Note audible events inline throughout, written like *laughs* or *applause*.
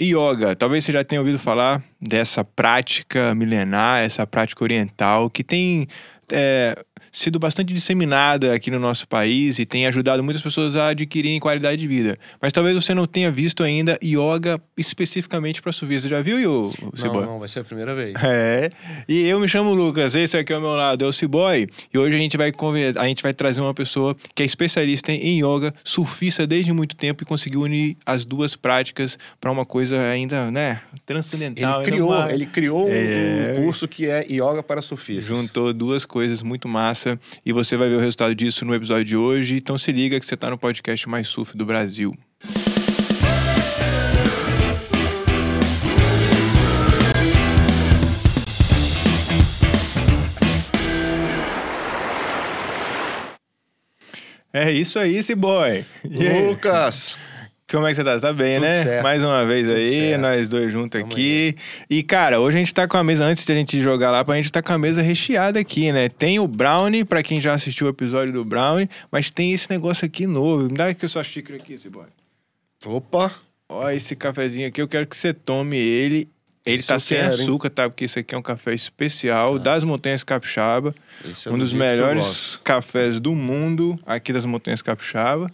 Yoga, talvez você já tenha ouvido falar dessa prática milenar, essa prática oriental que tem é, sido bastante disseminada aqui no nosso país e tem ajudado muitas pessoas a adquirirem qualidade de vida. Mas talvez você não tenha visto ainda yoga especificamente para subir. Você já viu, o Não, não, vai ser a primeira vez. *laughs* É. E eu me chamo Lucas, esse aqui ao meu lado é o Ciboy. E hoje a gente vai a gente vai trazer uma pessoa que é especialista em yoga, surfista desde muito tempo e conseguiu unir as duas práticas para uma coisa ainda, né, transcendental. Ele criou, ele criou é... um curso que é yoga para surfistas. Juntou duas coisas muito massa e você vai ver o resultado disso no episódio de hoje. Então se liga que você está no podcast mais surf do Brasil. É isso aí, esse boy. Lucas! Como é que você tá? Você tá bem, Tudo né? Certo. Mais uma vez Tudo aí, certo. nós dois juntos aqui. Aí. E, cara, hoje a gente tá com a mesa, antes de a gente jogar lá, a gente tá com a mesa recheada aqui, né? Tem o brownie, pra quem já assistiu o episódio do brownie, mas tem esse negócio aqui novo. Me dá aqui a sua xícara aqui, esse boy. Opa! Ó, esse cafezinho aqui, eu quero que você tome ele. Ele Isso tá sem quero, açúcar, hein? tá? Porque isso aqui é um café especial ah. das Montanhas Capixaba. É um dos melhores cafés do mundo aqui das Montanhas Capixaba.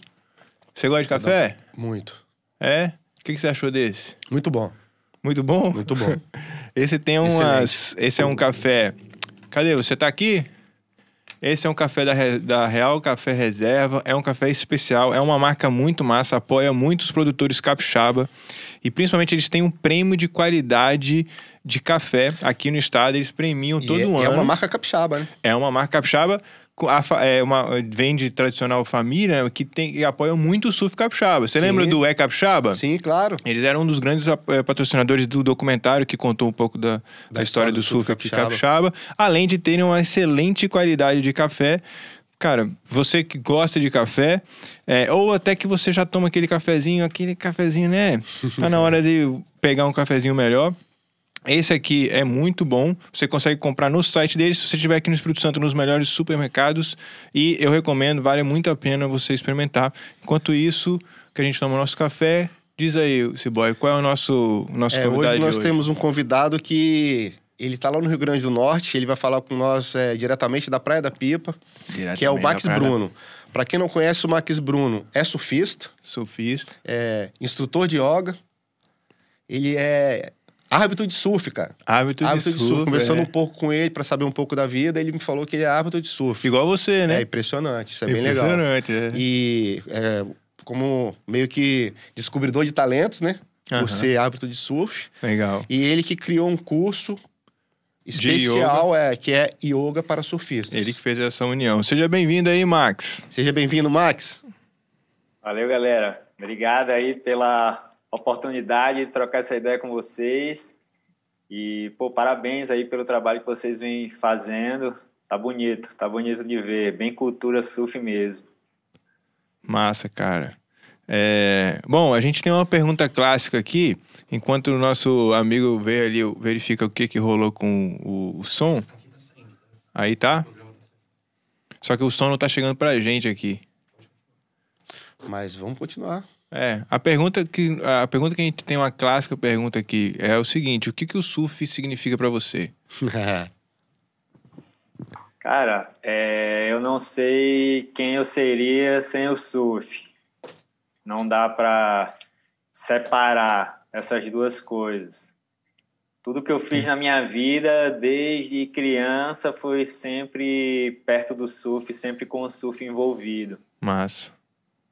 Você gosta de café? Muito. É? O que, que você achou desse? Muito bom. Muito bom? Muito bom. *laughs* Esse tem umas. Excelente. Esse é um café. Cadê? Você tá aqui? Esse é um café da, da Real Café Reserva. É um café especial. É uma marca muito massa. Apoia muitos produtores capixaba. E principalmente eles têm um prêmio de qualidade de café aqui no estado. Eles premiam todo e é, ano. É uma marca capixaba, né? É uma marca capixaba a, é uma, vem de tradicional família né, que, tem, que apoia muito o surf capixaba. Você Sim. lembra do É Capixaba? Sim, claro. Eles eram um dos grandes é, patrocinadores do documentário que contou um pouco da, da, da história, do, do surf, surf capixaba. capixaba, além de terem uma excelente qualidade de café. Cara, você que gosta de café, é, ou até que você já toma aquele cafezinho, aquele cafezinho, né? Tá na hora de pegar um cafezinho melhor. Esse aqui é muito bom. Você consegue comprar no site deles se você estiver aqui no Espírito Santo, nos melhores supermercados. E eu recomendo, vale muito a pena você experimentar. Enquanto isso, que a gente toma o nosso café. Diz aí, Ciboy, qual é o nosso, nosso é, convidado? Hoje nós hoje? temos um convidado que ele está lá no Rio Grande do Norte. Ele vai falar com nós é, diretamente da Praia da Pipa, que é o Max Bruno. Para quem não conhece, o Max Bruno é surfista. Surfista. É instrutor de yoga. Ele é Árbitro de surf, cara. Árbitro, árbitro de, de, surf. Conversando é. um pouco com ele para saber um pouco da vida, ele me falou que ele é árbitro de surf. Igual você, né? É impressionante, isso é bem legal. Impressionante, é. E é, como meio que descobridor de talentos, né? Por uh -huh. ser árbitro de surf. Legal. E ele que criou um curso especial é, que é yoga para surfistas. Ele que fez essa união. Seja bem-vindo aí, Max. Seja bem-vindo, Max. Valeu, galera. Obrigado aí pela oportunidade de trocar essa ideia com vocês. E, pô, parabéns aí pelo trabalho que vocês vêm fazendo. Tá bonito, tá bonito de ver. Bem cultura surf mesmo. Massa, cara. É... Bom, a gente tem uma pergunta clássica aqui. Enquanto o nosso amigo vê ali, verifica o que, que rolou com o, o som. Aí tá? Só que o som não tá chegando pra gente aqui. Mas vamos continuar. É, a pergunta que a pergunta que a gente tem uma clássica pergunta aqui é o seguinte: o que que o surf significa para você? *laughs* Cara, é, eu não sei quem eu seria sem o surf. Não dá para separar essas duas coisas. Tudo que eu fiz na minha vida, desde criança, foi sempre perto do surf, sempre com o surf envolvido. Massa.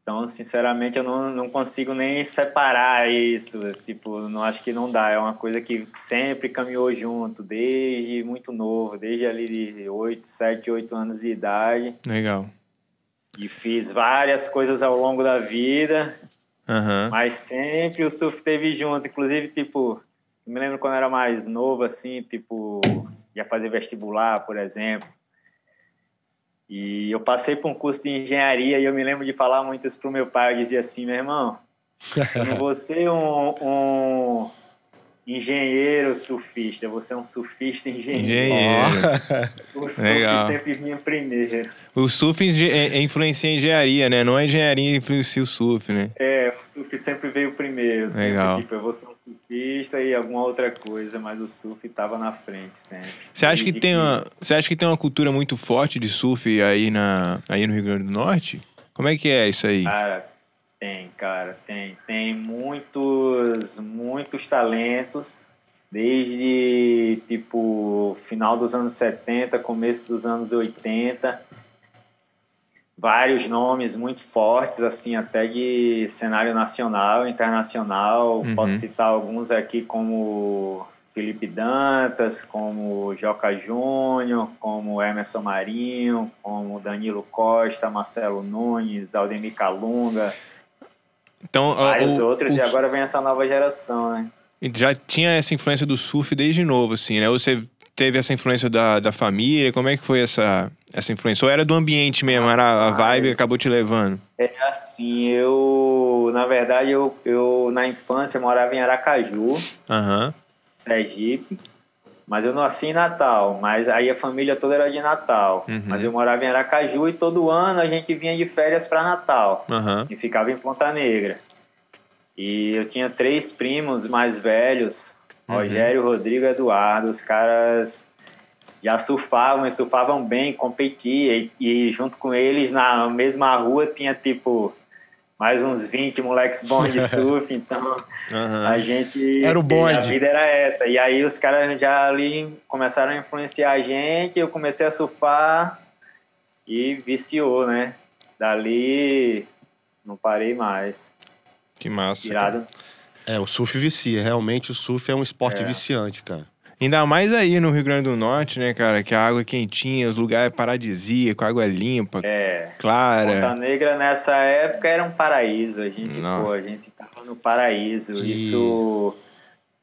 Então, sinceramente, eu não, não consigo nem separar isso. Tipo, não acho que não dá. É uma coisa que sempre caminhou junto, desde muito novo, desde ali de 8, 7, 8 anos de idade. Legal. E fiz várias coisas ao longo da vida, uhum. mas sempre o surf teve junto. Inclusive, tipo, me lembro quando eu era mais novo, assim, tipo, ia fazer vestibular, por exemplo. E eu passei por um curso de engenharia e eu me lembro de falar muito isso pro meu pai. Eu dizia assim, meu irmão, *laughs* eu não vou ser um, um, engenheiro surfista. Você é um surfista engenheiro. Engenheiro. O surf Legal. sempre vinha primeiro. O surf é, é influencia a engenharia, né? Não a engenharia influencia o surf, né? É, o surf sempre veio primeiro. Sempre, Legal. Tipo, eu vou ser um surfista e alguma outra coisa, mas o surf estava na frente sempre. Você acha que, que tem uma, você acha que tem uma cultura muito forte de surf aí na aí no Rio Grande do Norte? Como é que é isso aí? Cara, tem, cara, tem. Tem muitos, muitos talentos, desde tipo final dos anos 70, começo dos anos 80. Vários nomes muito fortes, assim, até de cenário nacional, internacional. Uhum. Posso citar alguns aqui como Felipe Dantas, como Joca Júnior, como Emerson Marinho, como Danilo Costa, Marcelo Nunes, Aldemir Calunga. Então, Vários o, outros, o, e agora vem essa nova geração, né? Já tinha essa influência do surf desde novo, assim, né? Você teve essa influência da, da família? Como é que foi essa, essa influência? Ou era do ambiente mesmo? Era a vibe que acabou te levando? É assim, eu... Na verdade, eu, eu na infância morava em Aracaju, uhum. Sergipe. Mas eu nasci em Natal, mas aí a família toda era de Natal. Uhum. Mas eu morava em Aracaju e todo ano a gente vinha de férias para Natal. Uhum. E ficava em Ponta Negra. E eu tinha três primos mais velhos, uhum. Rogério, Rodrigo e Eduardo. Os caras já surfavam e surfavam bem, competiam. E, e junto com eles, na mesma rua, tinha tipo mais uns 20 moleques bons de *laughs* surf, então uhum. a gente. Era o bonde. A vida era essa. E aí os caras já ali começaram a influenciar a gente, eu comecei a surfar e viciou, né? Dali não parei mais. Que massa. Irado. É, o surf vicia. Realmente o surf é um esporte é. viciante, cara. Ainda mais aí no Rio Grande do Norte, né, cara? Que a água é quentinha, os lugares é paradisíaco, água é limpa, é. clara. Ponta Negra nessa época era um paraíso. A gente, Não. pô, a gente tava no paraíso. E... Isso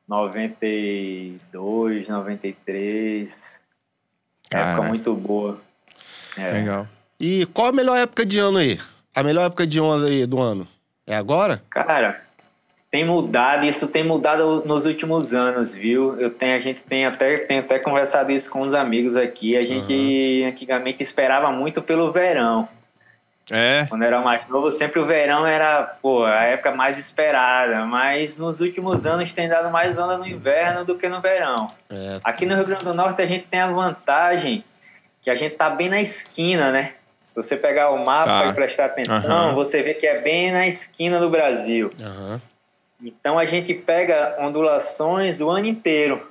92, 93. Caraca. Época muito boa. É. Legal. E qual a melhor época de ano aí? A melhor época de onda aí do ano? É agora? Cara, tem mudado, isso tem mudado nos últimos anos, viu? Eu tenho, a gente tem até, tem até conversado isso com os amigos aqui. A gente uhum. antigamente esperava muito pelo verão. É. Quando era mais novo, sempre o verão era, pô, a época mais esperada. Mas nos últimos anos tem dado mais onda no inverno do que no verão. É. Aqui no Rio Grande do Norte a gente tem a vantagem que a gente tá bem na esquina, né? Se você pegar o mapa tá. e prestar atenção, uhum. você vê que é bem na esquina do Brasil. Uhum. Então a gente pega ondulações o ano inteiro.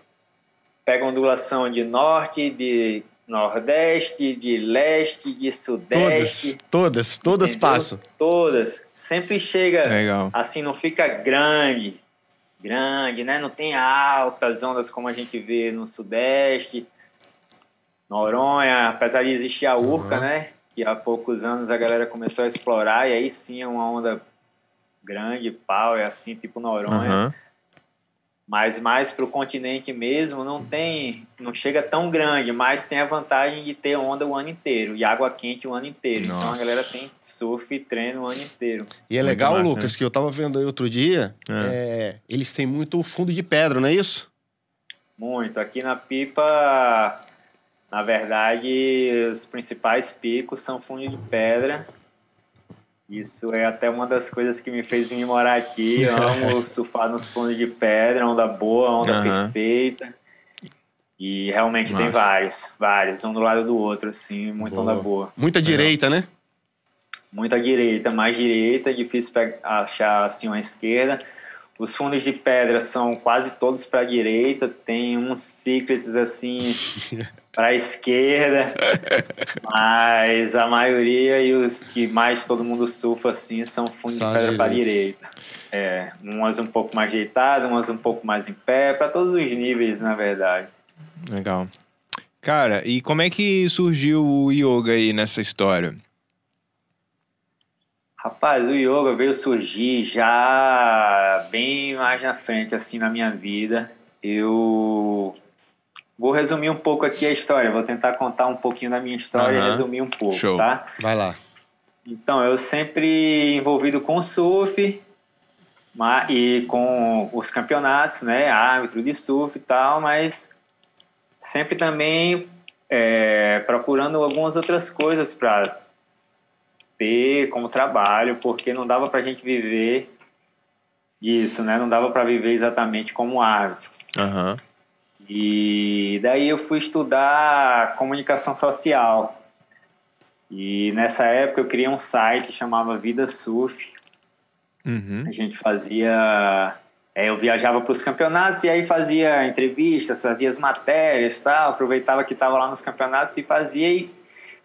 Pega ondulação de norte, de nordeste, de leste, de sudeste. Todas, todas, todas passam. Todas. Sempre chega Legal. assim, não fica grande. Grande, né? Não tem altas ondas como a gente vê no sudeste. Noronha, apesar de existir a Urca, uhum. né? Que há poucos anos a galera começou a explorar e aí sim é uma onda grande, pau, é assim, tipo Noronha. Uhum. Mas mais para o continente mesmo, não tem, não chega tão grande, mas tem a vantagem de ter onda o ano inteiro e água quente o ano inteiro. Nossa. Então a galera tem surf e treino o ano inteiro. E é muito legal, massa, Lucas, né? que eu tava vendo aí outro dia, é. É, eles têm muito fundo de pedra, não é isso? Muito. Aqui na Pipa, na verdade, os principais picos são fundo de pedra isso é até uma das coisas que me fez vir morar aqui. Eu *laughs* amo surfar nos fundos de pedra, onda boa, onda uhum. perfeita. E realmente Nossa. tem vários, vários, um do lado do outro, assim, muita boa. onda boa. Muita direita, né? Muita direita, mais direita, difícil achar assim uma esquerda. Os fundos de pedra são quase todos para a direita, tem uns secrets assim *laughs* para a esquerda, mas a maioria e os que mais todo mundo surfa assim são fundos de pedra para a direita. É, umas um pouco mais ajeitadas, umas um pouco mais em pé, para todos os níveis, na verdade. Legal. Cara, e como é que surgiu o yoga aí nessa história? Rapaz, o yoga veio surgir já bem mais na frente, assim, na minha vida. Eu vou resumir um pouco aqui a história, vou tentar contar um pouquinho da minha história uhum. e resumir um pouco, Show. tá? Vai lá. Então, eu sempre envolvido com surf, e com os campeonatos, né, árbitro de surf e tal, mas sempre também é, procurando algumas outras coisas para ter como trabalho, porque não dava para a gente viver disso, né? Não dava para viver exatamente como árbitro. Uhum. E daí eu fui estudar comunicação social. E nessa época eu criei um site que chamava Vida Surf. Uhum. A gente fazia. É, eu viajava para os campeonatos e aí fazia entrevistas, fazia as matérias tal. Aproveitava que estava lá nos campeonatos e fazia. E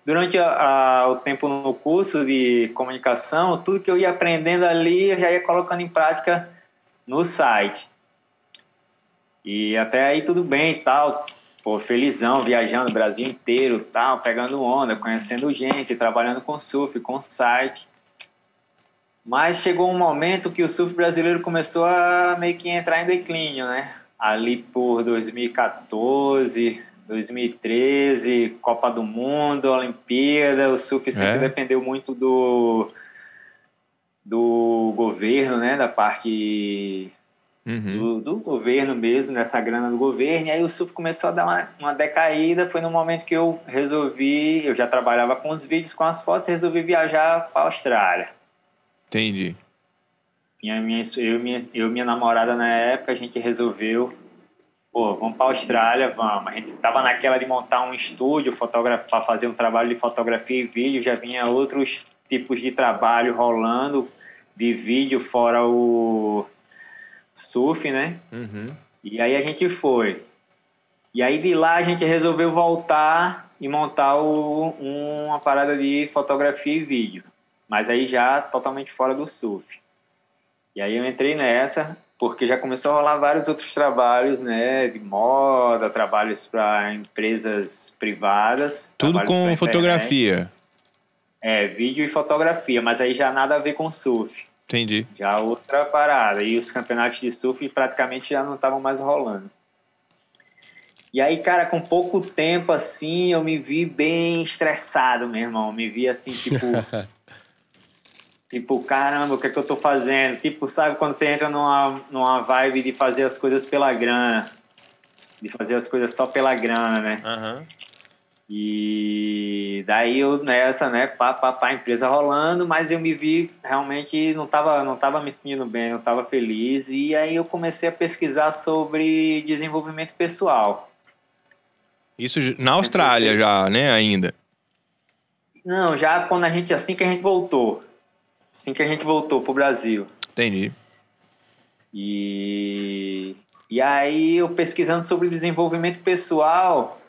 durante a, a, o tempo no curso de comunicação, tudo que eu ia aprendendo ali eu já ia colocando em prática no site. E até aí tudo bem e tal. Pô, felizão, viajando o Brasil inteiro, tal, pegando onda, conhecendo gente, trabalhando com surf, com site. Mas chegou um momento que o surf brasileiro começou a meio que entrar em declínio, né? Ali por 2014, 2013, Copa do Mundo, Olimpíada, o surf sempre é. dependeu muito do do governo, né, da parte uhum. do, do, governo mesmo, dessa grana do governo. E aí o surf começou a dar uma, uma decaída. Foi no momento que eu resolvi, eu já trabalhava com os vídeos, com as fotos, resolvi viajar para a Austrália. Entendi. Minha, minha, eu, minha, eu minha namorada na época, a gente resolveu, pô, vamos para a Austrália, vamos. A gente tava naquela de montar um estúdio para fazer um trabalho de fotografia e vídeo, já vinha outros tipos de trabalho rolando de vídeo fora o surf, né? Uhum. E aí a gente foi. E aí de lá a gente resolveu voltar e montar o, uma parada de fotografia e vídeo. Mas aí já totalmente fora do surf. E aí eu entrei nessa, porque já começou a rolar vários outros trabalhos, né? De moda, trabalhos para empresas privadas. Tudo com fotografia. É, vídeo e fotografia, mas aí já nada a ver com surf. Entendi. Já outra parada. E os campeonatos de surf praticamente já não estavam mais rolando. E aí, cara, com pouco tempo assim, eu me vi bem estressado, meu irmão. Me vi assim, tipo. *laughs* tipo, caramba, o que é que eu tô fazendo? Tipo, sabe quando você entra numa, numa vibe de fazer as coisas pela grana? De fazer as coisas só pela grana, né? Uhum. E daí eu nessa, né, pá, pá, pá, empresa rolando, mas eu me vi realmente não tava, não tava me sentindo bem, não tava feliz. E aí eu comecei a pesquisar sobre desenvolvimento pessoal. Isso na Austrália já, né, ainda? Não, já quando a gente, assim que a gente voltou. Assim que a gente voltou pro Brasil. Entendi. E, e aí eu pesquisando sobre desenvolvimento pessoal,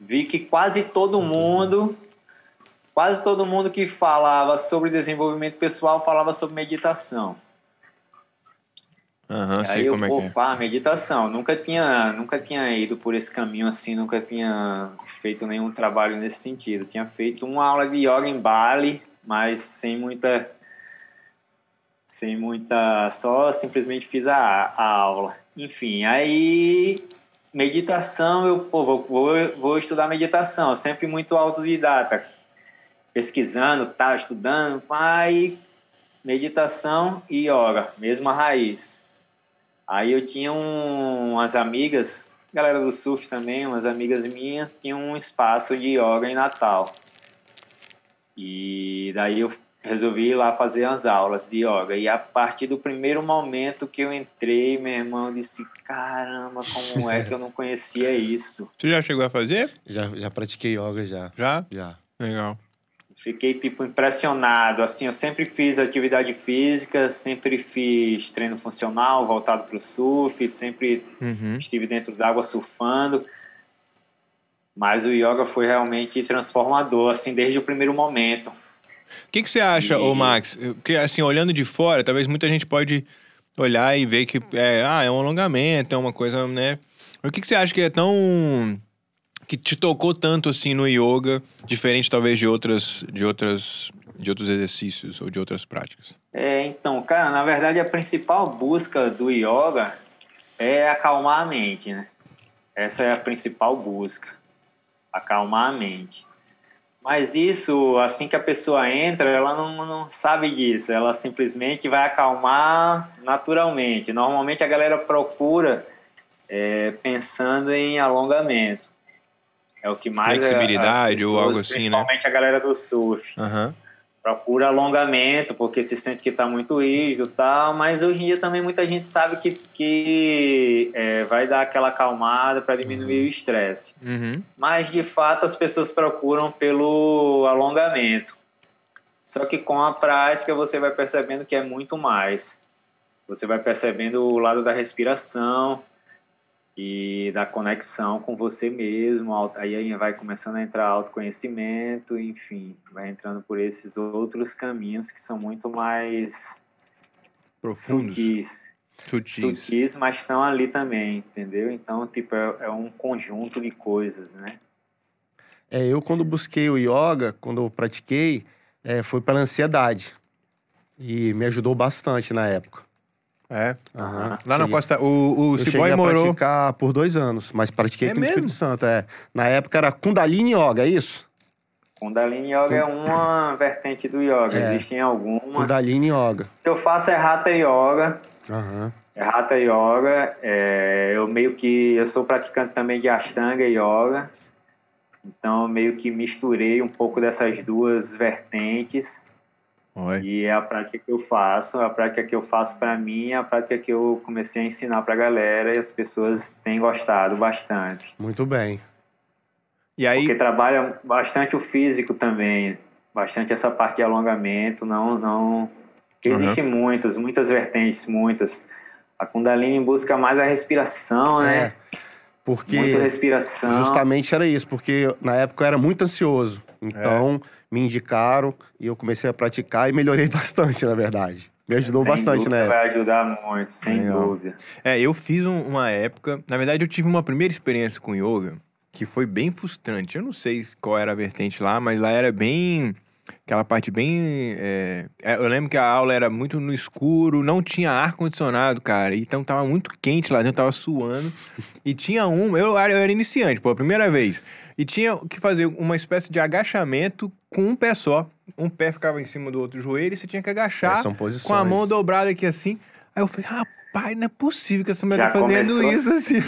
vi que quase todo mundo, quase todo mundo que falava sobre desenvolvimento pessoal falava sobre meditação. Uhum, aí sei eu, como é que é. meditação. Nunca tinha, nunca tinha ido por esse caminho assim, nunca tinha feito nenhum trabalho nesse sentido. Tinha feito uma aula de yoga em Bali, mas sem muita sem muita, só simplesmente fiz a, a aula. Enfim, aí meditação, eu pô, vou, vou, vou estudar meditação, sempre muito autodidata, pesquisando, tá, estudando, pai, meditação e yoga, mesma raiz. Aí eu tinha um, umas amigas, galera do surf também, umas amigas minhas, tinham um espaço de yoga em Natal. E daí eu resolvi ir lá fazer as aulas de yoga. E a partir do primeiro momento que eu entrei, meu irmão, eu disse: caramba, como é que eu não conhecia isso? Você já chegou a fazer? Já, já pratiquei yoga já. Já? Já. Legal. Fiquei, tipo, impressionado. Assim, eu sempre fiz atividade física, sempre fiz treino funcional voltado para o surf, sempre uhum. estive dentro d'água surfando. Mas o yoga foi realmente transformador, assim, desde o primeiro momento que, que você acha, e... ô Max? Porque, assim, olhando de fora, talvez muita gente pode olhar e ver que é, ah, é um alongamento, é uma coisa, né? O que, que você acha que é tão. que te tocou tanto assim no yoga, diferente talvez de outras. de outras. de outros exercícios ou de outras práticas? É, então, cara, na verdade a principal busca do yoga é acalmar a mente, né? Essa é a principal busca. Acalmar a mente. Mas isso, assim que a pessoa entra, ela não, não sabe disso. Ela simplesmente vai acalmar naturalmente. Normalmente a galera procura é, pensando em alongamento. É o que mais flexibilidade pessoas, ou algo assim, principalmente né? Principalmente a galera do surf. Uhum. Procura alongamento porque se sente que está muito rígido, tal. Mas hoje em dia também muita gente sabe que, que é, vai dar aquela acalmada para diminuir uhum. o estresse. Uhum. Mas de fato as pessoas procuram pelo alongamento. Só que com a prática você vai percebendo que é muito mais. Você vai percebendo o lado da respiração, e da conexão com você mesmo, aí vai começando a entrar autoconhecimento, enfim, vai entrando por esses outros caminhos que são muito mais profundos, sutis, sutis, sutis mas estão ali também, entendeu? Então, tipo, é, é um conjunto de coisas, né? É, eu quando busquei o yoga, quando eu pratiquei, é, foi pela ansiedade e me ajudou bastante na época. É. Uhum. Lá na Costa. O, o Ciboy morou. Eu praticar por dois anos, mas pratiquei é aqui no mesmo? Espírito Santo. É. Na época era Kundalini Yoga, é isso? Kundalini Yoga é uma vertente do yoga. É. Existem algumas. Kundalini Yoga. Eu faço é Hatha Yoga. Uhum. É Hatha Yoga. É, eu meio que. Eu sou praticante também de Ashtanga Yoga. Então, meio que misturei um pouco dessas duas vertentes. Oi. E é a prática que eu faço, a prática que eu faço para mim, a prática que eu comecei a ensinar para a galera e as pessoas têm gostado bastante. Muito bem. E aí... Porque trabalha bastante o físico também, bastante essa parte de alongamento, não não existem uhum. muitas, muitas vertentes, muitas. A Kundalini busca mais a respiração, né? É, porque Muita respiração. Justamente era isso, porque na época eu era muito ansioso. Então, é me indicaram e eu comecei a praticar e melhorei *laughs* bastante, na verdade. Me ajudou sem bastante, né? Vai ajudar muito, sem Legal. dúvida. É, eu fiz um, uma época. Na verdade, eu tive uma primeira experiência com yoga que foi bem frustrante. Eu não sei qual era a vertente lá, mas lá era bem. Aquela parte bem. É... é eu lembro que a aula era muito no escuro, não tinha ar-condicionado, cara. Então tava muito quente lá dentro, tava suando. e tinha um. Eu, eu era iniciante, pô, a primeira vez. E tinha que fazer uma espécie de agachamento com um pé só. Um pé ficava em cima do outro joelho e você tinha que agachar é, com a mão dobrada aqui assim. Aí eu falei, rapaz, não é possível que essa mulher tá fazendo começou. isso assim.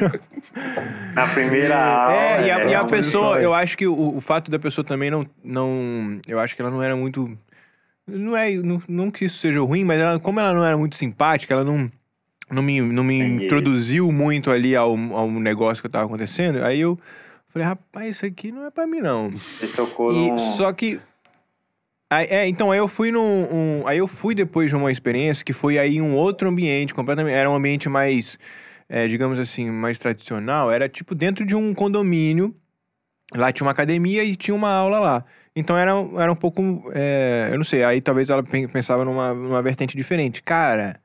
*laughs* Na primeira aula. É, e a, e a pessoa, eu acho que o, o fato da pessoa também não, não. Eu acho que ela não era muito. Não é. Não, não que isso seja ruim, mas ela, como ela não era muito simpática, ela não. Não me, não me introduziu muito ali ao, ao negócio que estava acontecendo. Aí eu Falei, rapaz, isso aqui não é pra mim, não. Você tocou e, no... Só que. Aí, é, então, aí eu fui num. Um, aí eu fui depois de uma experiência que foi aí um outro ambiente, completamente. Era um ambiente mais, é, digamos assim, mais tradicional. Era tipo dentro de um condomínio. Lá tinha uma academia e tinha uma aula lá. Então era, era um pouco. É, eu não sei, aí talvez ela pensava numa, numa vertente diferente. Cara,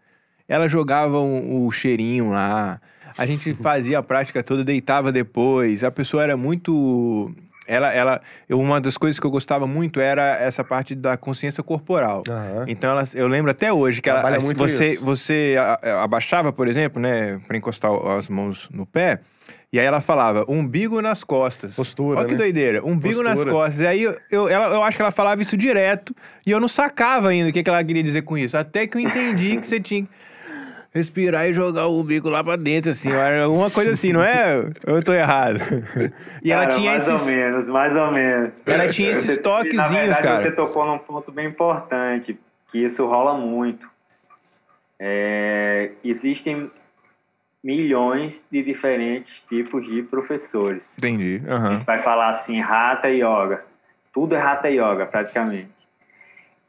ela jogava o, o cheirinho lá. A gente fazia a prática toda, deitava depois. A pessoa era muito ela, ela, uma das coisas que eu gostava muito era essa parte da consciência corporal. Uhum. Então, ela, eu lembro até hoje que ela, você, isso. você abaixava, por exemplo, né, para encostar as mãos no pé. E aí ela falava, umbigo nas costas. Postura. Olha que né? doideira, umbigo Postura. nas costas. E aí eu, eu, ela, eu acho que ela falava isso direto e eu não sacava ainda o que, que ela queria dizer com isso. Até que eu entendi que você tinha respirar e jogar o bico lá pra dentro, assim. Alguma coisa assim, não é? Eu tô errado. E *laughs* cara, ela tinha mais esses... ou menos, mais ou menos. Ela tinha esses você, toquezinhos, na verdade, cara. você tocou num ponto bem importante, que isso rola muito. É, existem milhões de diferentes tipos de professores. Entendi. Uhum. A gente vai falar assim, rata yoga. Tudo é rata yoga, praticamente.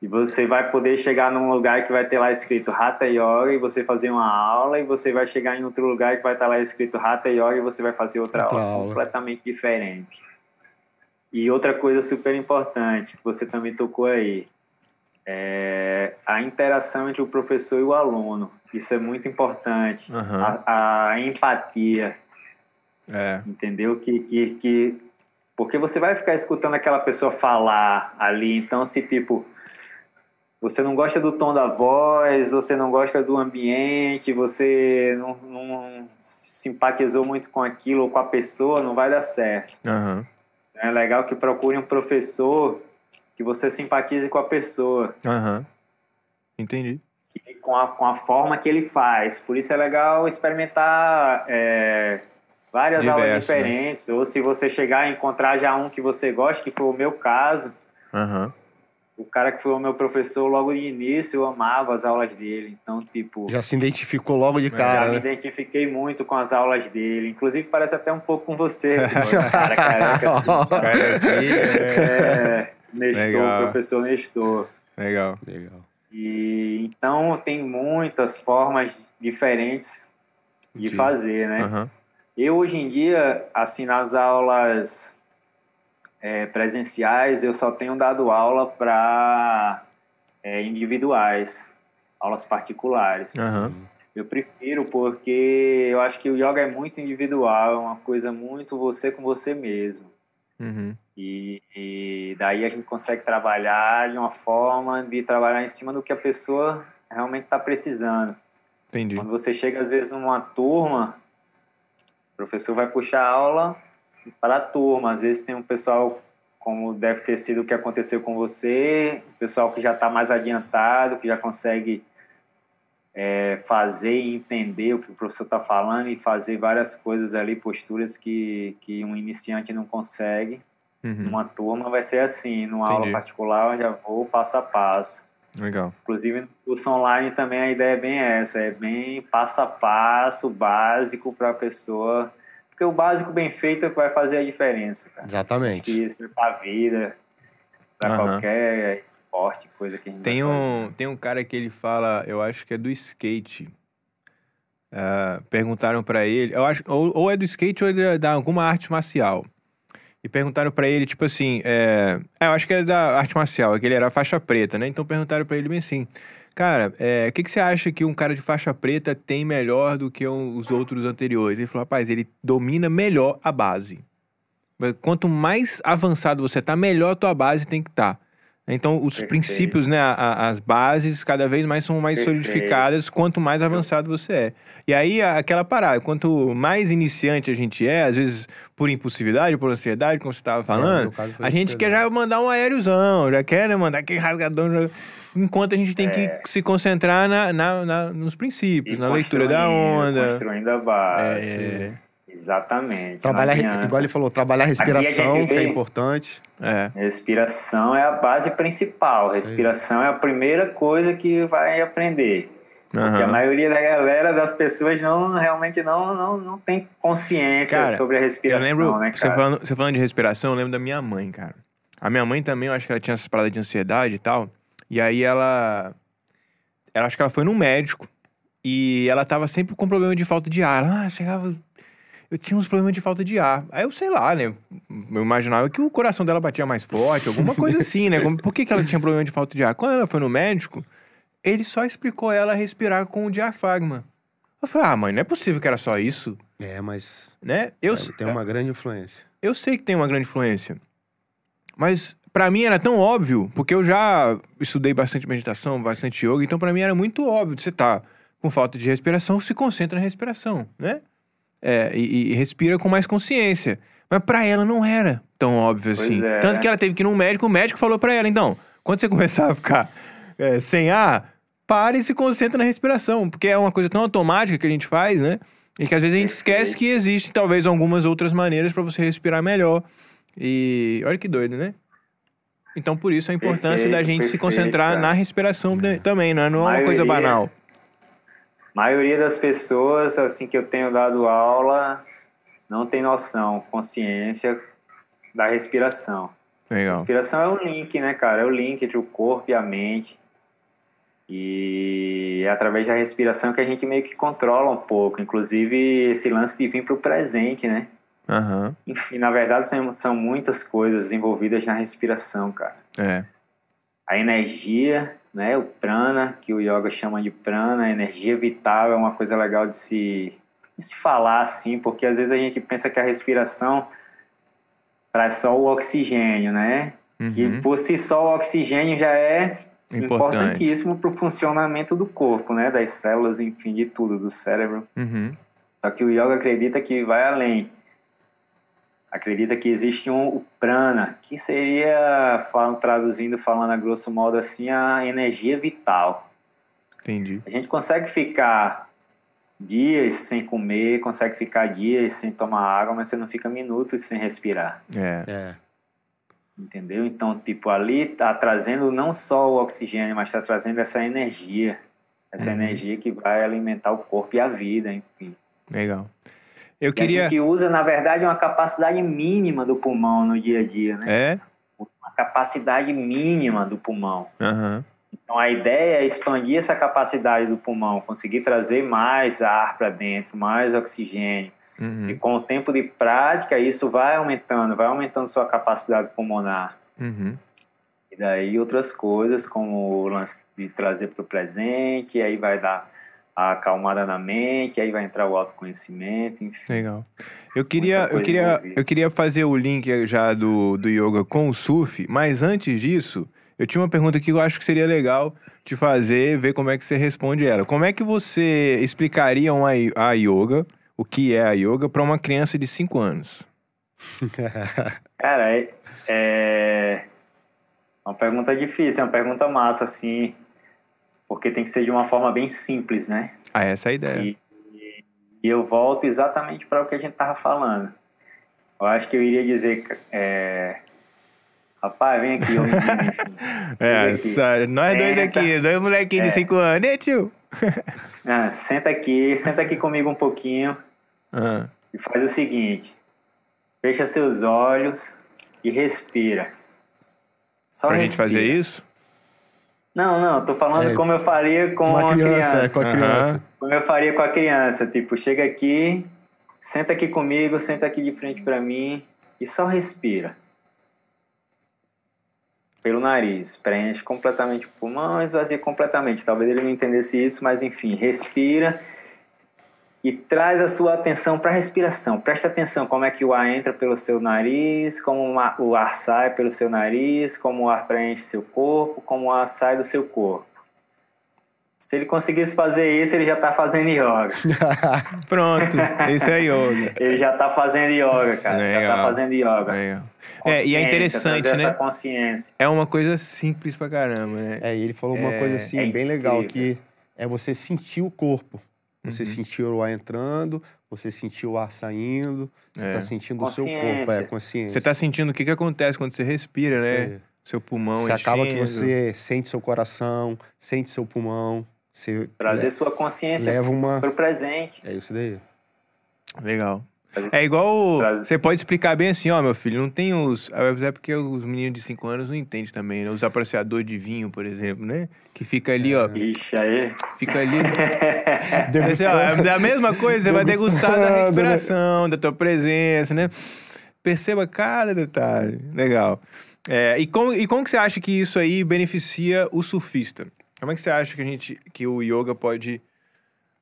E você vai poder chegar num lugar que vai ter lá escrito Hatha Yoga e você fazer uma aula, e você vai chegar em outro lugar que vai estar lá escrito Hatha Yoga e você vai fazer outra, outra aula, aula, completamente diferente. E outra coisa super importante que você também tocou aí, é a interação entre o professor e o aluno. Isso é muito importante. Uhum. A, a, empatia. É. Entendeu? Que, que, que. Porque você vai ficar escutando aquela pessoa falar ali. Então, se tipo você não gosta do tom da voz, você não gosta do ambiente, você não, não simpatizou muito com aquilo ou com a pessoa, não vai dar certo. Uhum. É legal que procure um professor que você simpatize com a pessoa. Uhum. Entendi. Com a, com a forma que ele faz. Por isso é legal experimentar é, várias Diverso, aulas né? diferentes. Né? Ou se você chegar e encontrar já um que você gosta, que foi o meu caso. Uhum. O cara que foi o meu professor logo de início, eu amava as aulas dele. Então, tipo. Já se identificou logo de cara. Já né? me identifiquei muito com as aulas dele. Inclusive, parece até um pouco com você, *laughs* esse cara careca. Assim. é, Nestor, Legal. professor Nestor. Legal. Legal. E então tem muitas formas diferentes de, de. fazer, né? Uhum. Eu hoje em dia, assim, nas aulas é, presenciais, eu só tenho dado aula para é, individuais, aulas particulares. Uhum. Eu prefiro porque eu acho que o yoga é muito individual, é uma coisa muito você com você mesmo. Uhum. E, e, daí a gente consegue trabalhar de uma forma de trabalhar em cima do que a pessoa realmente está precisando. Entendi. Quando você chega às vezes numa turma, o professor vai puxar a aula para a turma. Às vezes tem um pessoal, como deve ter sido o que aconteceu com você, o pessoal que já está mais adiantado, que já consegue é, fazer e entender o que o professor está falando e fazer várias coisas ali, posturas que, que um iniciante não consegue. Uhum. Numa turma vai ser assim, numa Entendi. aula particular eu já vou passo a passo. Legal. Inclusive no curso online também a ideia é bem essa, é bem passo a passo, básico para a pessoa porque o básico bem feito é que vai fazer a diferença, cara. Exatamente. Isso para a vida, para uhum. qualquer esporte, coisa que a gente tem um Tem um cara que ele fala, eu acho que é do skate. Uh, perguntaram para ele, eu acho, ou, ou, é do skate ou é de alguma arte marcial. E perguntaram para ele, tipo assim, é, é, eu acho que é da arte marcial, que ele era faixa preta, né? Então perguntaram para ele bem assim: Cara, é, o que, que você acha que um cara de faixa preta tem melhor do que um, os outros anteriores? Ele falou, rapaz, ele domina melhor a base. Quanto mais avançado você tá, melhor a tua base tem que estar. Tá. Então, os Perfeito. princípios, né, a, a, as bases, cada vez mais são mais Perfeito. solidificadas quanto mais avançado você é. E aí, aquela parada, quanto mais iniciante a gente é, às vezes por impulsividade, por ansiedade, como você estava é, falando, é, a gente quer já mandar um aéreozão, já quer né, mandar aquele rasgadão. Já... Enquanto a gente tem é. que se concentrar na, na, na nos princípios, e na leitura da onda. Construindo a base. É. Exatamente. Trabalhar, igual ele falou, trabalhar a respiração, que é importante. É. Respiração é a base principal. Respiração é a primeira coisa que vai aprender. Uhum. Porque a maioria da galera, das pessoas, não realmente não, não, não tem consciência cara, sobre a respiração, eu lembro, né? Você falando, você falando de respiração, eu lembro da minha mãe, cara. A minha mãe também, eu acho que ela tinha essas paradas de ansiedade e tal. E aí ela. Ela acho que ela foi num médico. E ela tava sempre com problema de falta de ar. Ela ah, chegava eu tinha uns problemas de falta de ar. Aí eu sei lá, né? Eu imaginava que o coração dela batia mais forte, alguma coisa *laughs* assim, né? Por que, que ela tinha problema de falta de ar? Quando ela foi no médico, ele só explicou ela respirar com o diafragma. Eu falei, ah, mãe, não é possível que era só isso. É, mas. Né? Eu, é, tem uma grande influência. Eu sei que tem uma grande influência. Mas para mim era tão óbvio, porque eu já estudei bastante meditação, bastante yoga, então para mim era muito óbvio. Você tá com falta de respiração, se concentra na respiração, né? É, e, e, respira com mais consciência. Mas para ela não era tão óbvio pois assim. É. Tanto que ela teve que ir num médico, o médico falou para ela: então, quando você *laughs* começar a ficar é, sem ar, pare e se concentra na respiração. Porque é uma coisa tão automática que a gente faz, né? E que às vezes a gente esquece que existem talvez algumas outras maneiras para você respirar melhor. E olha que doido, né? Então, por isso a importância perfeito, da gente perfeito, se concentrar cara. na respiração é. também, não é, não é uma coisa banal maioria das pessoas, assim que eu tenho dado aula, não tem noção, consciência da respiração. Legal. Respiração é o link, né, cara? É o link entre o corpo e a mente. E é através da respiração que a gente meio que controla um pouco. Inclusive, esse lance de vir para o presente, né? Uhum. Enfim, na verdade, são, são muitas coisas envolvidas na respiração, cara. É. A energia né? O prana, que o yoga chama de prana, energia vital, é uma coisa legal de se, de se falar assim, porque às vezes a gente pensa que a respiração traz só o oxigênio, né? Uhum. Que por si só o oxigênio já é Importante. importantíssimo para o funcionamento do corpo, né? Das células, enfim, de tudo, do cérebro. Uhum. Só que o yoga acredita que vai além. Acredita que existe um o prana, que seria, falando, traduzindo, falando a grosso modo assim, a energia vital. Entendi. A gente consegue ficar dias sem comer, consegue ficar dias sem tomar água, mas você não fica minutos sem respirar. É. É. Entendeu? Então, tipo, ali tá trazendo não só o oxigênio, mas tá trazendo essa energia. Essa Uhum. energia que vai alimentar o corpo e a vida, enfim. Legal. Eu E queria. a gente usa, na verdade, uma capacidade mínima do pulmão no dia a dia, né? É? Uma capacidade mínima do pulmão. Aham. Então, a ideia é expandir essa capacidade do pulmão, conseguir trazer mais ar para dentro, mais oxigênio. E Uhum. com o tempo de prática, isso vai aumentando, vai aumentando sua capacidade pulmonar. Uhum. E daí outras coisas, como o lance de trazer para o presente, e aí vai dar a acalmada na mente, aí vai entrar o autoconhecimento, enfim. Legal. Eu queria, eu queria, eu queria fazer o link já do, do yoga com o surf, mas antes disso, eu tinha uma pergunta que eu acho que seria legal de fazer, ver como é que você responde ela. Como é que você explicaria uma, a yoga, o que é a yoga, para uma criança de 5 anos? *laughs* Cara, é, é uma pergunta difícil, é uma pergunta massa, assim, porque tem que ser de uma forma bem simples, né? Ah, essa é a ideia. E, e eu volto exatamente para o que a gente tava falando. Eu acho que eu iria dizer, é, rapaz, vem aqui, homem. *laughs* É, aqui. sério, nós dois aqui, dois molequinhos de É. 5 anos, né, tio? Ah, senta aqui, senta aqui comigo um pouquinho Ah, e faz o seguinte: fecha seus olhos e respira. Só pra gente respira. fazer isso? Não, não, tô falando É, como eu faria com Uma a criança, criança. é, com a criança. Como eu faria com a criança, tipo, chega aqui, senta aqui comigo, senta aqui de frente pra mim e só respira. Pelo nariz, preenche completamente o pulmão, esvazia completamente. Talvez ele não entendesse isso, mas enfim, respira e traz a sua atenção para a respiração. Presta atenção como é que o ar entra pelo seu nariz, como o ar- o ar sai pelo seu nariz, como o ar preenche seu corpo, como o ar sai do seu corpo. Se ele conseguisse fazer isso, ele já está fazendo yoga. *laughs* Pronto, isso é yoga. Ele já está fazendo yoga, cara. Já Legal. está fazendo yoga. Legal. É, e é interessante, né? Essa consciência. É uma coisa simples pra caramba, né? É, e ele falou uma coisa assim, é bem legal, que é você sentir o corpo. Você Uhum. sentiu o ar entrando, você sentiu o ar saindo, você É. tá sentindo o seu corpo, é, Consciência. Você tá sentindo o que, que acontece quando você respira, Isso né? Seu pulmão Você acaba que enchendo. você sente seu coração, sente seu pulmão, você Trazer le- sua consciência leva uma... para o presente. É isso daí. Legal. É igual. Traz- Você pode explicar bem assim, ó, meu filho, não tem os. É porque os meninos de 5 anos não entendem também, né? Os apreciadores de vinho, por exemplo, né? Que fica ali, ó. Ixi, aí. Fica ali. *laughs* Degustando. ó, é a mesma coisa, você vai degustar da *laughs* respiração, da tua presença, né? Perceba cada detalhe. Legal. É, e, como, e como que você acha que isso aí beneficia o surfista? Como é que você acha que a gente que o yoga pode.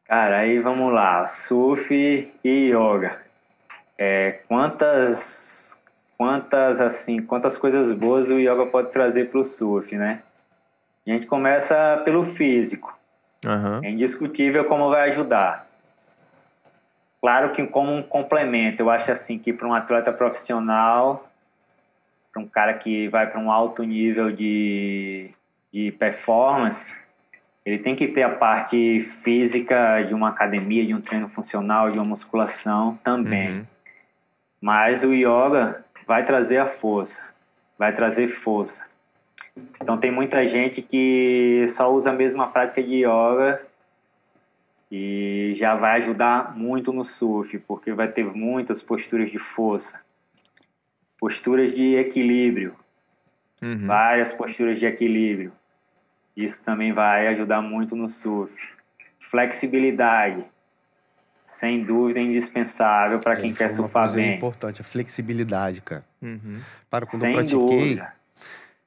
Cara, aí vamos lá. Surf e yoga. É, quantas, quantas, assim, quantas coisas boas o yoga pode trazer para o surf, né? A gente começa pelo físico. Aham. É indiscutível como vai ajudar. Claro que como um complemento, eu acho assim que para um atleta profissional, para um cara que vai para um alto nível de, de performance, ele tem que ter a parte física de uma academia, de um treino funcional, de uma musculação também. Uhum. Mas o yoga vai trazer a força, vai trazer força. Então tem muita gente que só usa a mesma prática de yoga e já vai ajudar muito no surf, porque vai ter muitas posturas de força, posturas de equilíbrio, Uhum. várias posturas de equilíbrio. Isso também vai ajudar muito no surf. Flexibilidade, sem dúvida indispensável para quem Ele quer uma surfar coisa bem. importante, a flexibilidade, cara. Uhum. Para quando Sem eu pratiquei, dúvida.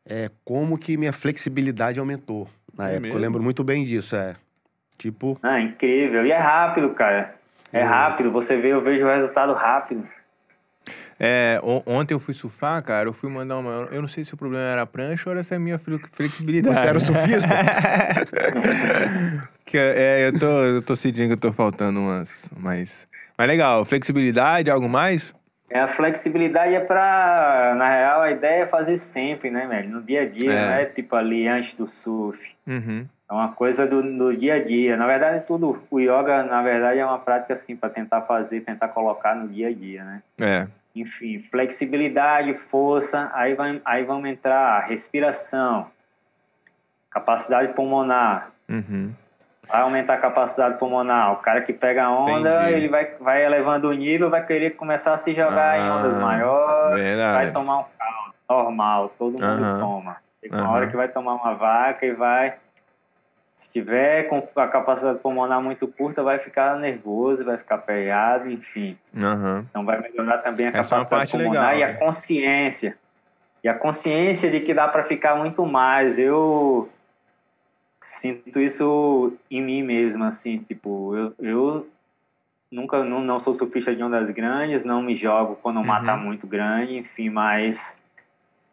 é como que minha flexibilidade aumentou. Na É época, eu mesmo? lembro muito bem disso, é. Tipo, Ah, incrível. E é rápido, cara. É Hum. rápido. Você vê, eu vejo o resultado rápido. É, on- ontem eu fui surfar, cara, eu fui mandar uma. Eu não sei se o problema era a prancha ou era se a minha fle- flexibilidade. você era o surfista? *laughs* Que, é, eu tô, eu tô sentindo que eu tô faltando umas. Mas. Mas legal, flexibilidade, algo mais? É, a flexibilidade é para, na real, a ideia é fazer sempre, né, velho? No dia a dia, é. não é tipo ali antes do surf. Uhum. É uma coisa do, do dia a dia. Na verdade, tudo. O yoga, na verdade, é uma prática assim para tentar fazer, tentar colocar no dia a dia, né? É. Enfim, flexibilidade, força, aí, vai, aí vamos entrar respiração, capacidade pulmonar. Uhum. Vai aumentar a capacidade pulmonar. O cara que pega a onda, Entendi. ele vai, vai elevando o nível, vai querer começar a se jogar ah, em ondas maiores, verdade. vai tomar um caldo normal, todo mundo uhum. toma. Tem uma uhum. hora que vai tomar uma vaca e vai se tiver com a capacidade pulmonar muito curta, vai ficar nervoso, vai ficar pegado, enfim. Uhum. Então vai melhorar também a Essa é capacidade pulmonar legal, e a consciência. E a consciência de que dá para ficar muito mais. Eu sinto isso em mim mesmo, assim, tipo, eu, eu nunca não, não sou surfista de ondas grandes, não me jogo quando tá uhum. muito grande, enfim, mas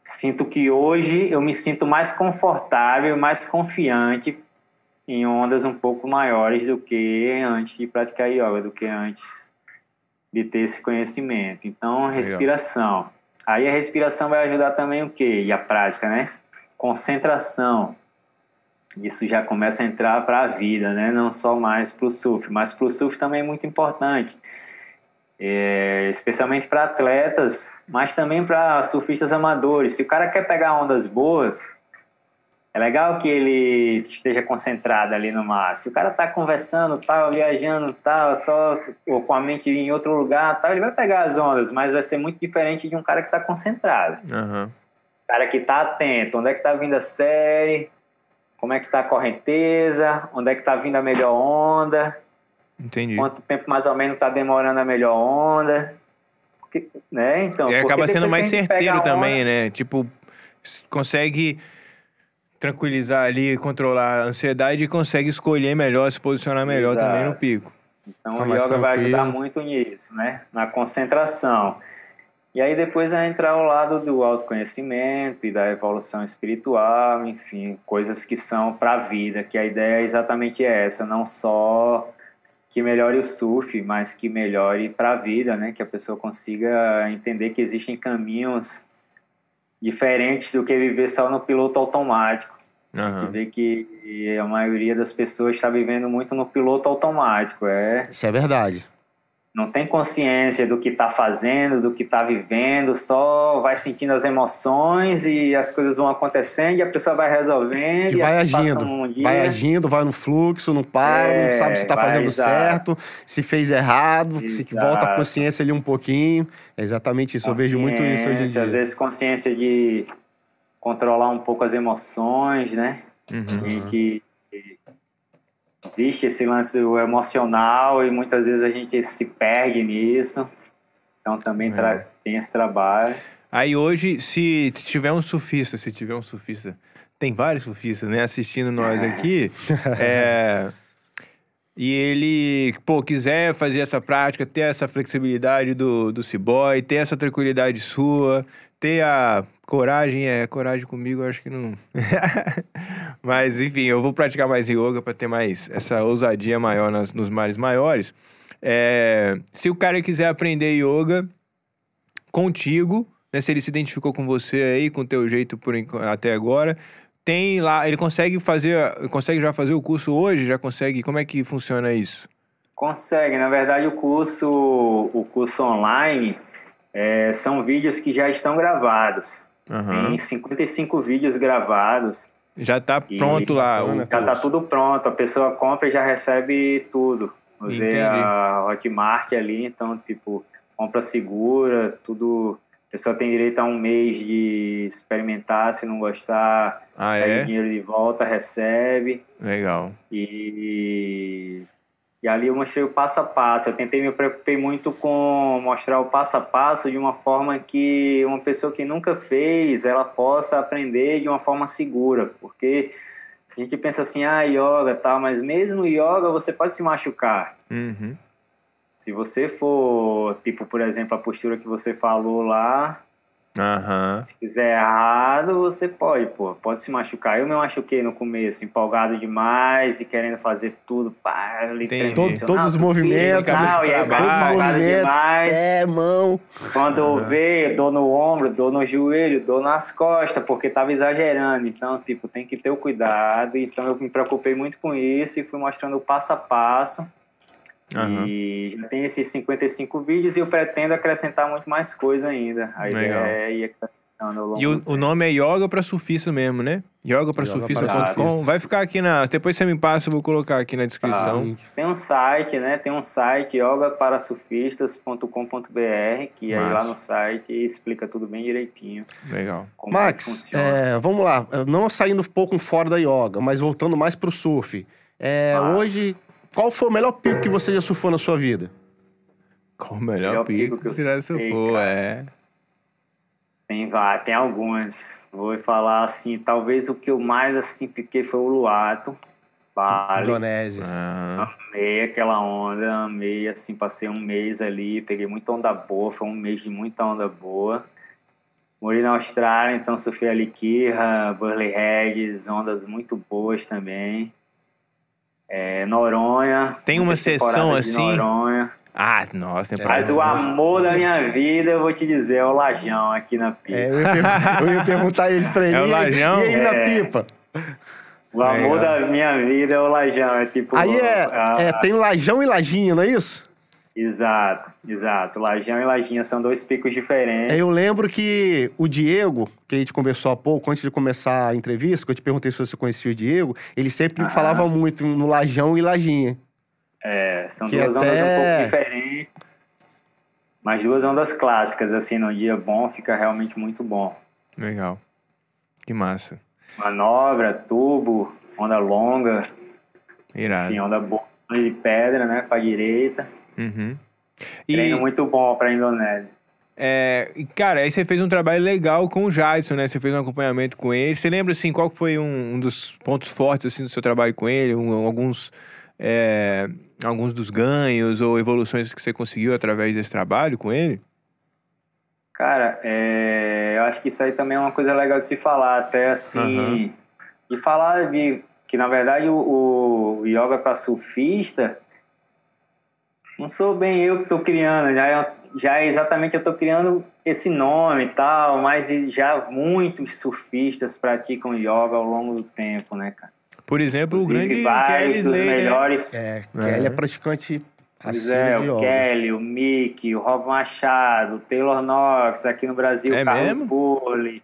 sinto que hoje eu me sinto mais confortável, mais confiante em ondas um pouco maiores do que antes de praticar yoga, do que antes de ter esse conhecimento. Então, respiração. Aí a respiração vai ajudar também o quê? E a prática, né? Concentração. Isso já começa a entrar para a vida, né? Não só mais para o surf, mas para o surf também é muito importante. É, especialmente para atletas, mas também para surfistas amadores. Se o cara quer pegar ondas boas, é legal que ele esteja concentrado ali no mar. Se o cara tá conversando, tal, viajando, tal, só ou com a mente em outro lugar, tal, ele vai pegar as ondas, mas vai ser muito diferente de um cara que tá concentrado. Uhum. Cara que tá atento, onde é que tá vindo a série, como é que tá a correnteza, onde é que tá vindo a melhor onda. Entendi. Quanto tempo mais ou menos tá demorando a melhor onda. Porque, né? Então, e acaba sendo mais certeiro também, onda, né? Tipo, consegue tranquilizar ali, controlar a ansiedade e consegue escolher melhor, se posicionar melhor Exato. também no pico. Então o yoga vai ajudar muito nisso, né? Na concentração. E aí depois vai entrar o lado do autoconhecimento e da evolução espiritual, enfim, coisas que são para a vida, que a ideia é exatamente essa, não só que melhore o surf, mas que melhore para a vida, né? Que a pessoa consiga entender que existem caminhos diferentes do que viver só no piloto automático. Uhum. Gente vê que a maioria das pessoas está vivendo muito no piloto automático. É... Isso é verdade não tem consciência do que está fazendo, do que está vivendo, só vai sentindo as emoções e as coisas vão acontecendo e a pessoa vai resolvendo. E, e vai assim agindo, um vai agindo, vai no fluxo, não para, é, não sabe se está fazendo exato. certo, se fez errado, exato. se volta a consciência ali um pouquinho. É exatamente isso, eu vejo muito isso hoje em dia. Às vezes consciência de controlar um pouco as emoções, né? Uhum. E que existe esse lance emocional e muitas vezes a gente se perde nisso. Então também é. tem esse trabalho. Aí hoje, se tiver um surfista, se tiver um surfista, tem vários surfistas, né, assistindo nós aqui, *laughs* é, e ele, pô, quiser fazer essa prática, ter essa flexibilidade do, do Ciboy, ter essa tranquilidade sua, ter a coragem, é, coragem comigo, acho que não. *laughs* Mas, enfim, eu vou praticar mais yoga para ter mais essa ousadia maior nas, nos mares maiores. É, se o cara quiser aprender yoga contigo, né, se ele se identificou com você aí, com o teu jeito por, até agora, tem lá, ele consegue fazer, consegue já fazer o curso hoje? Já consegue? Como é que funciona isso? Consegue, na verdade o curso, o curso online é, são vídeos que já estão gravados. Uhum. Tem 55 vídeos gravados. Já está pronto lá. Já está tudo pronto. A pessoa compra e já recebe tudo. Usei Entendi. a Hotmart ali, então, tipo, compra segura, tudo. A pessoa tem direito a um mês de experimentar, se não gostar, ah, é? dinheiro de volta, recebe. Legal. E e ali eu mostrei o passo a passo. Eu tentei me preocupei muito com mostrar o passo a passo de uma forma que uma pessoa que nunca fez, ela possa aprender de uma forma segura, porque a gente pensa assim, ah, yoga, tal, mas mesmo yoga você pode se machucar. Uhum. Se você for, tipo, por exemplo, a postura que você falou lá, Uhum. Se fizer errado, você pode, pô. Pode se machucar. Eu me machuquei no começo, empolgado demais e querendo fazer tudo. Pá, Todo, todos os movimentos. Tal, e aí, todos os movimentos. Demais. É, mão. Quando uhum. eu vejo, dor no ombro, dor no joelho, dor nas costas, porque tava exagerando. Então, tipo, tem que ter o cuidado. Então, eu me preocupei muito com isso e fui mostrando o passo a passo Uhum. E já tem esses 55 vídeos e eu pretendo acrescentar muito mais coisa ainda. A Legal. ideia é ir acrescentando ao longo E o, o nome é Yoga para Surfista mesmo, né? Yoga para surfista.com. Vai ficar aqui na. Depois você me passa, eu vou colocar aqui na descrição. Ah, tem um site, né? Tem um site, yogaparasufistas.com.br, que aí lá no site explica tudo bem direitinho. Legal. É Max, é, vamos lá. Não saindo um pouco fora da yoga, mas voltando mais pro surf. É, hoje, qual foi o melhor pico que você já surfou na sua vida? Qual o melhor, melhor pico, pico que você já surfou, é? Tem, tem algumas. Vou falar assim, talvez o que eu mais assim fiquei foi o Luato. Vale. Indonésia. Amei aquela onda, amei, assim, passei um mês ali, peguei muita onda boa, foi um mês de muita onda boa. Morei na Austrália, então surfei ali Kirra, Burley Heads, ondas muito boas também. É, Noronha. Tem uma sessão assim. Noronha. Ah, nossa, tem Mas o amor da minha vida, eu vou te dizer, é o Lajão aqui na pipa. É, eu, ia eu, ia perguntar isso pra ele. *laughs* É o Lajão? E aí na é. pipa? O amor da minha vida é o Lajão. É tipo. Aí é, a, é, tem Lajão e Lajinho, não é isso? Exato, exato. Lajão e Lajinha são dois picos diferentes. Eu lembro que o Diego, que a gente conversou há pouco, antes de começar a entrevista, que eu te perguntei se você conhecia o Diego, ele sempre ah. falava muito no Lajão e Lajinha. É, são que duas até... ondas um pouco diferentes. Mas duas ondas clássicas, assim, no dia bom, fica realmente muito bom. Legal. Que massa. Manobra, tubo, onda longa. Irado. Enfim, onda boa de pedra, né, pra direita. Uhum. E... Treino muito bom para Indonésia. É, cara, aí você fez um trabalho legal com o Jadson, né? Você fez um acompanhamento com ele. Você lembra, assim, qual foi um, um dos pontos fortes, assim, do seu trabalho com ele? Um, alguns, é, alguns dos ganhos ou evoluções que você conseguiu através desse trabalho com ele? Cara, é, eu acho que isso aí também é uma coisa legal de se falar, até assim... Uhum. E falar de que, na verdade, o, o yoga para surfista não sou bem eu que estou criando, já é, já é exatamente eu estou criando esse nome e tal, mas já muitos surfistas praticam yoga ao longo do tempo, né, cara? Por exemplo, Inclusive, o grande vários Kelly dos Slater, né? melhores. É, Kelly é praticante Pois é, o Kelly, o Mickey, o Rob Machado, o Taylor Knox, aqui no Brasil, é o Carlos Burley.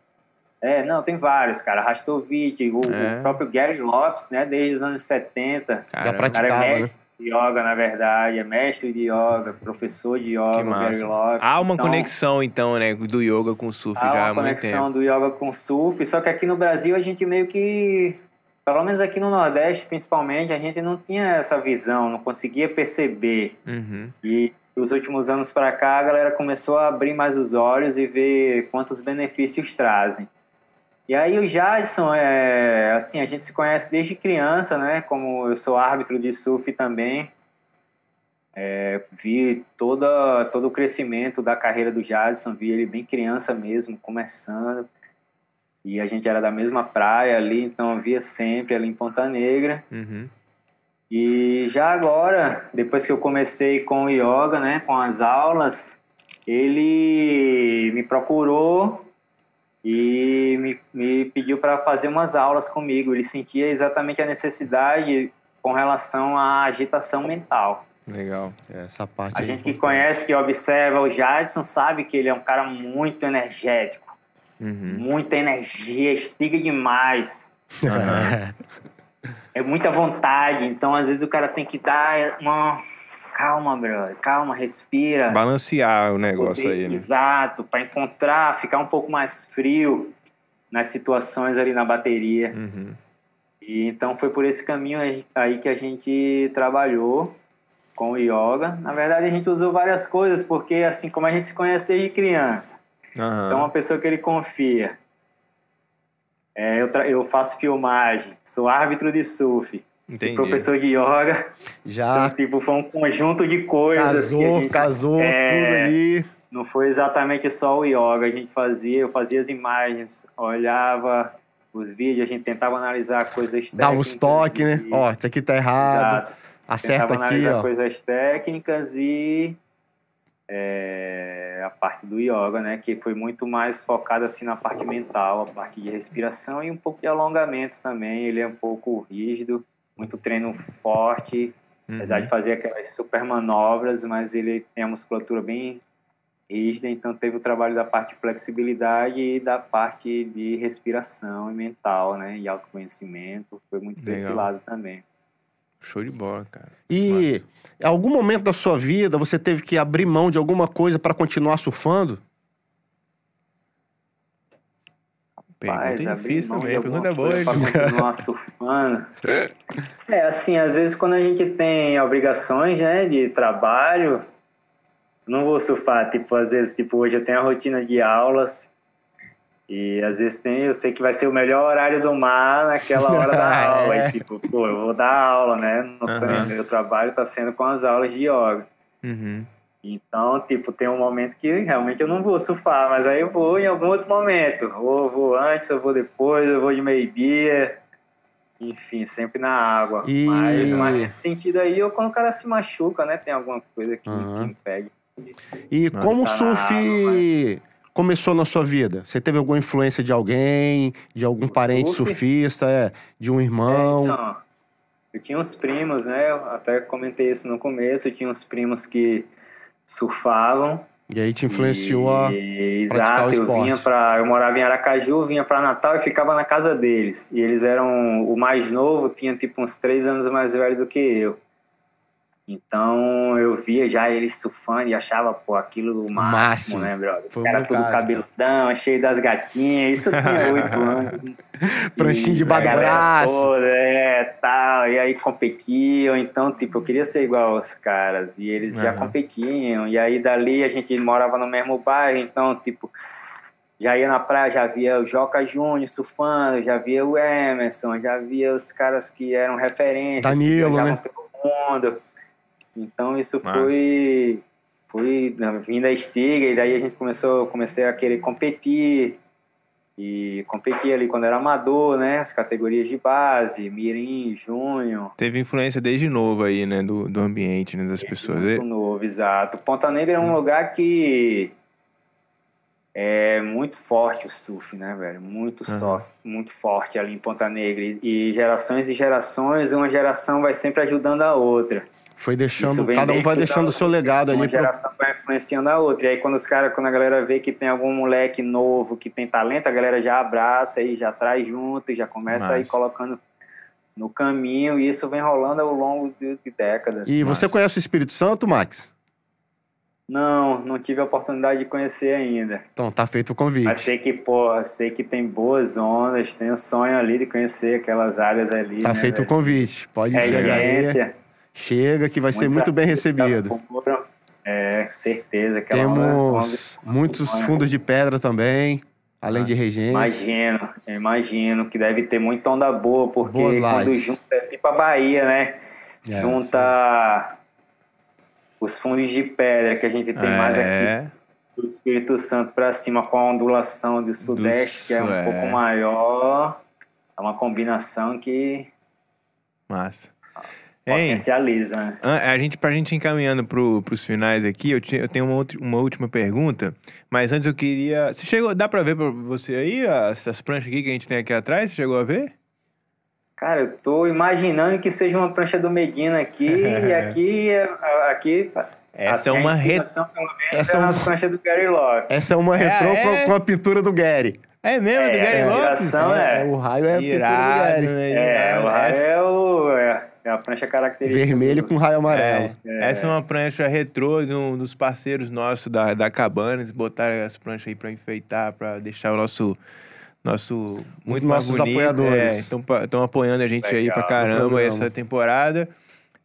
É, não, tem vários, cara. Rastovic, o, é. o, próprio Gary Lopes, né, desde os anos 70. Já praticava, cara é né? Yoga, na verdade, é mestre de yoga, professor de yoga, Gary Lopes. Há uma então, conexão, então, né, do yoga com o surf há já há muito tempo. conexão do yoga com o surf, só que aqui no Brasil a gente meio que, pelo menos aqui no Nordeste, principalmente, a gente não tinha essa visão, não conseguia perceber. Uhum. E dos últimos anos para cá, a galera começou a abrir mais os olhos e ver quantos benefícios trazem. E aí o Jadson, é, assim, a gente se conhece desde criança, né? Como eu sou árbitro de surf também, é, vi toda, todo o crescimento da carreira do Jadson, vi ele bem criança mesmo, começando. E a gente era da mesma praia ali, então via sempre ali em Ponta Negra. Uhum. E já agora, depois que eu comecei com o yoga, né, com as aulas, ele me procurou e me, me pediu para fazer umas aulas comigo. Ele sentia exatamente a necessidade com relação à agitação mental. Legal. Essa parte. A é gente que conhece, que observa o Jadson, sabe que ele é um cara muito energético. Uhum. Muita energia, estiga demais. Uhum. é muita vontade. Então, às vezes, o cara tem que dar uma calma, brother, calma, respira. Balancear o negócio poder, aí, né? Exato, para encontrar, ficar um pouco mais frio nas situações ali na bateria. Uhum. E então foi por esse caminho aí que a gente trabalhou com o yoga. Na verdade, a gente usou várias coisas, porque assim como a gente se conhece desde criança. Uhum. Então, uma pessoa que ele confia. É, eu, eu faço filmagem, sou árbitro de surf. Entendi. professor de yoga. Já. Então, tipo, foi um conjunto de coisas. Casou, que a gente, casou, é, tudo ali. não foi exatamente só o yoga. A gente fazia, eu fazia as imagens, olhava os vídeos, a gente tentava analisar coisas técnicas. Dava os toques, né? Ó, isso aqui tá errado. Exato. Acerta tentava aqui, analisar ó. coisas técnicas e é, a parte do yoga, né? Que foi muito mais focada assim na parte mental, a parte de respiração e um pouco de alongamento também. Ele é um pouco rígido, muito treino forte, uhum. apesar de fazer aquelas super manobras, mas ele tem a musculatura bem rígida, então teve o trabalho da parte de flexibilidade e da parte de respiração e mental, né? E autoconhecimento, foi muito Legal. desse lado também. Show de bola, cara. E em algum momento da sua vida você teve que abrir mão de alguma coisa para continuar surfando? Pergunta difícil também, pergunta boa. Pra continuar surfando. É, assim, às vezes quando a gente tem obrigações, né, de trabalho, não vou surfar, tipo, às vezes, tipo, hoje eu tenho a rotina de aulas e às vezes tem, eu sei que vai ser o melhor horário do mar naquela hora da *laughs* aula. é. E tipo, pô, eu vou dar aula, né? No uhum. meu trabalho está sendo com as aulas de yoga. Uhum. Então, tipo, tem um momento que realmente eu não vou surfar, mas aí eu vou em algum outro momento. Ou vou antes, ou vou depois, eu vou de meio-dia. Enfim, sempre na água. E... Mas, mas nesse sentido aí, ou quando o cara se machuca, né? Tem alguma coisa que, uhum. que impede. E como o surf água, mas... começou na sua vida? Você teve alguma influência de alguém, de algum o parente surf? surfista, é, de um irmão? É, então, eu tinha uns primos, né? Eu até comentei isso no começo. Eu tinha uns primos que surfavam. E aí te influenciou e, a Exato, eu vinha para, eu morava em Aracaju, vinha para Natal e ficava na casa deles. E eles eram o mais novo, tinha tipo uns três anos mais velho do que eu. Então eu via já eles surfando e achava, pô, aquilo o máximo, máximo, né, brother? Os caras tudo cabeludão, cheio das gatinhas, isso tem oito *laughs* anos. Pranchinho de baixo braço. Toda, é, tal, e aí competiam, então, tipo, eu queria ser igual aos caras, e eles uhum. já competiam, e aí dali a gente morava no mesmo bairro, então, tipo, já ia na praia, já via o Joca Júnior surfando, já via o Emerson, já via os caras que eram referências. Danilo, né? Pelo mundo. Então isso Mas... foi foi vindo da estiga e daí a gente começou comecei a querer competir e competir ali quando era amador, né? As categorias de base, mirim, junho. Teve influência desde novo aí, né? Do, do ambiente, né? Das desde pessoas. Muito novo, exato. Ponta Negra é um hum. lugar que é muito forte o surf, né, velho? Muito uhum. soft, muito forte ali em Ponta Negra. E gerações e gerações, uma geração vai sempre ajudando a outra. Foi deixando, cada um vai deixando o seu legado ali. Uma geração pro... vai influenciando a outra. E aí quando os caras, quando a galera vê que tem algum moleque novo, que tem talento, a galera já abraça e já traz junto e já começa Mas... a ir colocando no caminho. E isso vem rolando ao longo de, de décadas. E Mas... você conhece o Espírito Santo, Max? Não, não tive a oportunidade de conhecer ainda. Então, tá feito o convite. Mas sei que, pô, sei que tem boas ondas, tenho sonho ali de conhecer aquelas áreas ali. Tá né, feito velho? o convite. Pode é chegar aí. Chega que vai muitos ser muito bem recebido. é, certeza. Que Temos muitos fundos de pedra também, além ah, de regência. Imagino, imagino que deve ter muita onda boa, porque Boas quando lives. junta, é tipo a Bahia, né? É, junta sim. os fundos de pedra que a gente tem é. mais aqui do Espírito Santo para cima com a ondulação do Sudeste, do que é um pouco é. maior. É uma combinação que. Massa. Potencializa, né? A gente, pra gente encaminhando pro, pros finais aqui, eu, te, eu tenho uma, outra, uma última pergunta, mas antes eu queria. Você chegou. Dá pra ver pra você aí as, as pranchas aqui que a gente tem aqui atrás? Você chegou a ver? Cara, eu tô imaginando que seja uma prancha do Medina aqui e *laughs* aqui. aqui essa assim, é uma retrô. Essa é uma prancha do Gary Locke. Essa é uma retrô é, é... com a pintura do Gary. É mesmo, é, do Gary Lopes? É. é. O raio é a Irado, pintura do Gary. Né? É, o raio é o... É. É a prancha característica. Vermelho com raio amarelo. É, é. Essa é uma prancha retrô de um dos parceiros nossos da, da cabana. Eles botaram essa prancha aí para enfeitar, para deixar o nosso. Nosso, muito Nossos bonito. apoiadores. Estão é, apoiando a gente Legal, aí pra caramba essa temporada.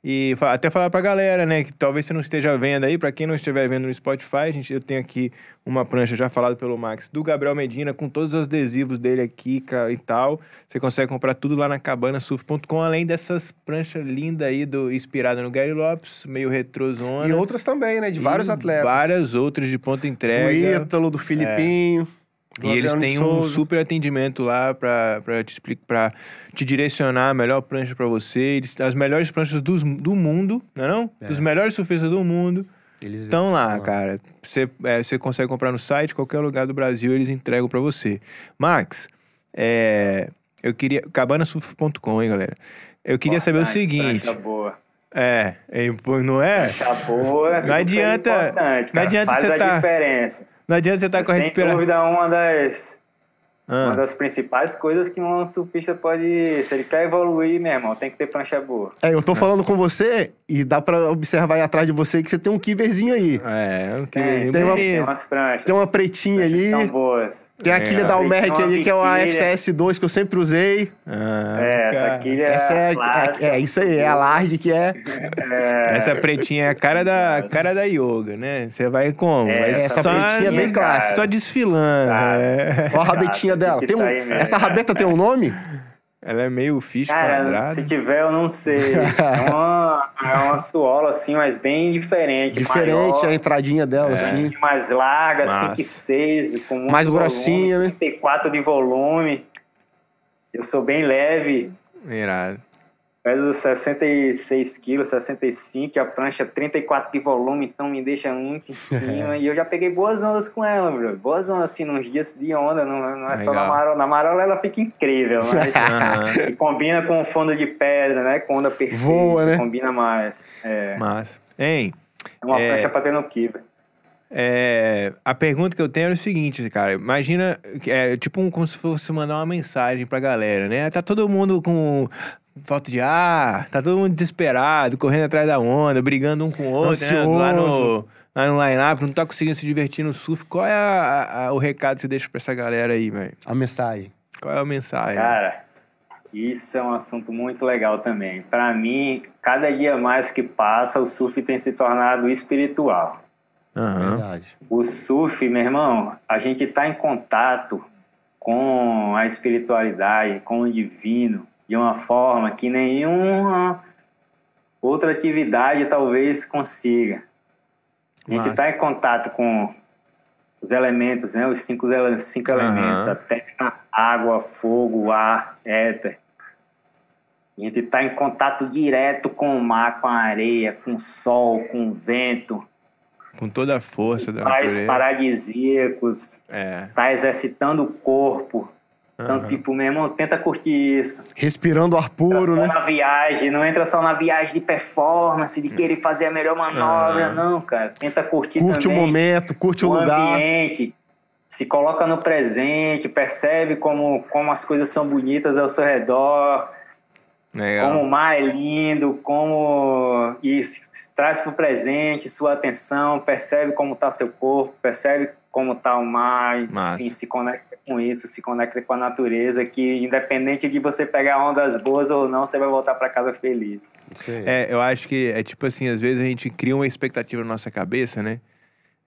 E até falar pra galera, né, que talvez você não esteja vendo aí, para quem não estiver vendo no Spotify, a gente, eu tenho aqui uma prancha já falada pelo Max, do Gabriel Medina, com todos os adesivos dele aqui e tal. Você consegue comprar tudo lá na cabanasurf.com, além dessas pranchas lindas aí, do, inspirada no Gary Lopes, meio retrozona. E outras também, né, de vários atletas. Várias outras de ponta entrega. Do Ítalo, do Filipinho. É. E eles têm um super atendimento lá para te explicar, para te direcionar a melhor prancha para você. Eles, as melhores pranchas do, do mundo, não é não? É. Dos melhores surfistas do mundo. Eles estão lá, lá, cara. Você, é, você consegue comprar no site, qualquer lugar do Brasil, eles entregam para você. Max, é, eu queria. Cabanasurf.com, hein, galera? Eu queria Importante, saber o seguinte. Boa. É, não é? Prancha boa, não adianta, não adianta faz você a tá, diferença. Não adianta você estar tá com a respiração. Sem dúvida, uma das ah. Uma das principais coisas que um surfista pode. Se ele quer evoluir, meu irmão, tem que ter prancha boa. É, eu tô falando com você e dá pra observar aí atrás de você que você tem um kiverzinho aí. É, um kiverzinho. Tem, uma, tem umas pranchas. Tem uma pretinha ali. Boas. Tem a quilha é. da Almec ali, que é uma FCS2 que eu sempre usei. Ah, é, essa quilha essa é, é, é, isso aí, é a large que é. é. Essa pretinha é a cara da, cara da yoga, né? Você vai como? É, essa pretinha é bem clássica. Só desfilando. é. Olha a rabetinha dela. Tem um, essa rabeta tem um nome? Ela é meio fish Cara, quadrado. se tiver, eu não sei. É uma, é uma suola, assim, mas bem diferente. Diferente maior, a entradinha dela, é. assim. Mais larga, 5 e 6, com Mais grossinha, volume, né? 34 de volume. Eu sou bem leve. Irado. Peso 66 quilos, 65, a prancha 34 de volume, então me deixa muito em cima. *laughs* e eu já peguei boas ondas com ela, bro. Boas ondas, assim, nos dias de onda, não, não é Legal. só na marola. Na marola ela fica incrível, *laughs* mas combina com fundo de pedra, né? Com onda perfeita. Voa, né? Combina mais. É. Mas, hein? É uma é... prancha pra ter no kibe. É, a pergunta que eu tenho é o seguinte, cara. Imagina, é tipo um, como se fosse mandar uma mensagem pra galera, né? Tá todo mundo com falta de ar, tá todo mundo desesperado, correndo atrás da onda, brigando um com o outro, né? Lá no, lá no line-up, não tá conseguindo se divertir no surf. Qual é a, a, o recado que você deixa pra essa galera aí, velho? A mensagem. Qual é a mensagem? Cara, isso é um assunto muito legal também. Para mim, cada dia mais que passa, o surf tem se tornado espiritual. Uhum. Verdade. O surf, meu irmão, a gente tá em contato com a espiritualidade, com o divino, de uma forma que nenhuma outra atividade talvez consiga. A gente está em contato com os elementos, né? Os cinco, cinco uhum. elementos: a terra, água, fogo, ar, éter. A gente está em contato direto com o mar, com a areia, com o sol, com o vento. Com toda a força da natureza. paradisíacos. É. Tá exercitando o corpo. Então, uhum. tipo, meu irmão, tenta curtir isso. Respirando ar puro, né? na viagem, não entra só na viagem de performance, de querer fazer a melhor manobra, uhum. não, cara. Tenta curtir curte também. Curte o momento, curte o, o lugar. ambiente, se coloca no presente, percebe como, como as coisas são bonitas ao seu redor. Legal. Como o mar é lindo, como. E traz para o presente sua atenção, percebe como está seu corpo, percebe como está o mar, enfim, se conecta com isso, se conecta com a natureza, que independente de você pegar ondas boas ou não, você vai voltar para casa feliz. É, eu acho que é tipo assim, às vezes a gente cria uma expectativa na nossa cabeça, né?